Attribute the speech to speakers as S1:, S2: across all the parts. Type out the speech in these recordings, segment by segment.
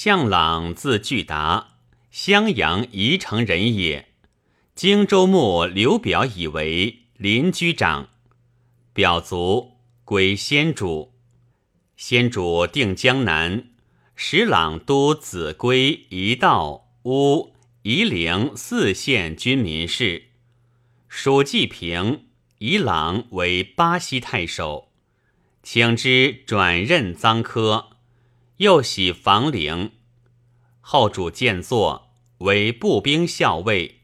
S1: 向朗字巨达，襄阳宜城人也。荆州牧刘表以为邻居长，表族归先主。先主定江南，使朗都子规、一道、乌、夷陵四县军民事。蜀济平，以朗为巴西太守，请之转任臧科。又喜房陵，后主见作为步兵校尉，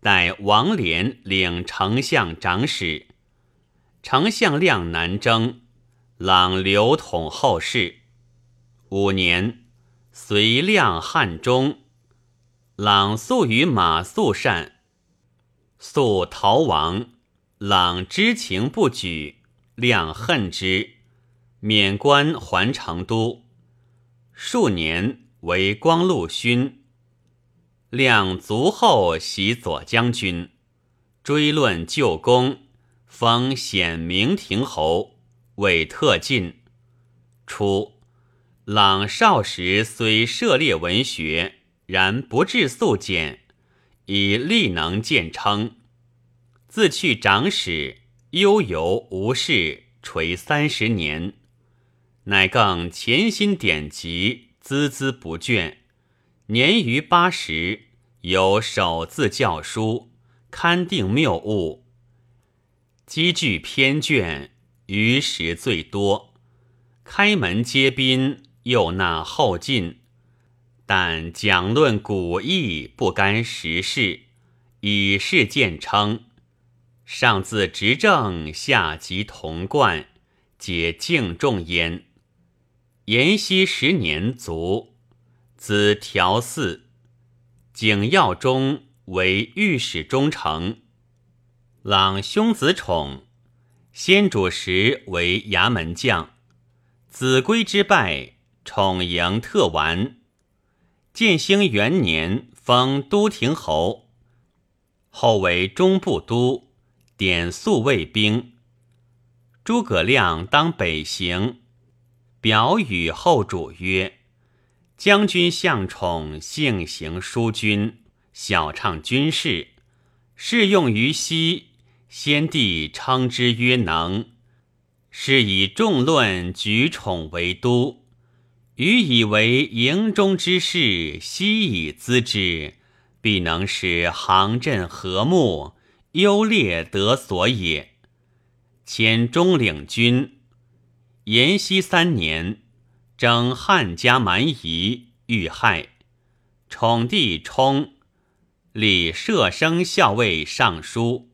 S1: 代王连领丞相长史。丞相亮南征，朗留统后事。五年，随亮汉中，朗素与马谡善，素逃亡，朗知情不举，亮恨之，免官还成都。数年为光禄勋，亮卒后袭左将军，追论旧功，封显明亭侯，为特进。初，朗少时虽涉猎文学，然不至素简，以力能见称。自去长史，悠游无事，垂三十年。乃更潜心典籍，孜孜不倦。年逾八十，有首字教书，勘定谬误，积聚偏卷，余时最多。开门接宾，又纳后进，但讲论古义，不干时事，以事见称。上自执政，下及童贯，皆敬重焉。延熙十年卒，子调嗣，景耀中为御史中丞。朗兄子宠，先主时为衙门将。子规之败，宠迎特完。建兴元年，封都亭侯，后为中部都，典宿卫兵。诸葛亮当北行。表与后主曰：“将军向宠性行淑君，晓畅军事，适用于西。先帝称之曰能，是以众论举宠为都。予以为营中之事，悉以资之，必能使行阵和睦，优劣得所也。迁中领军。”延熙三年，征汉家蛮夷，遇害。宠弟冲，李舍生校尉尚书。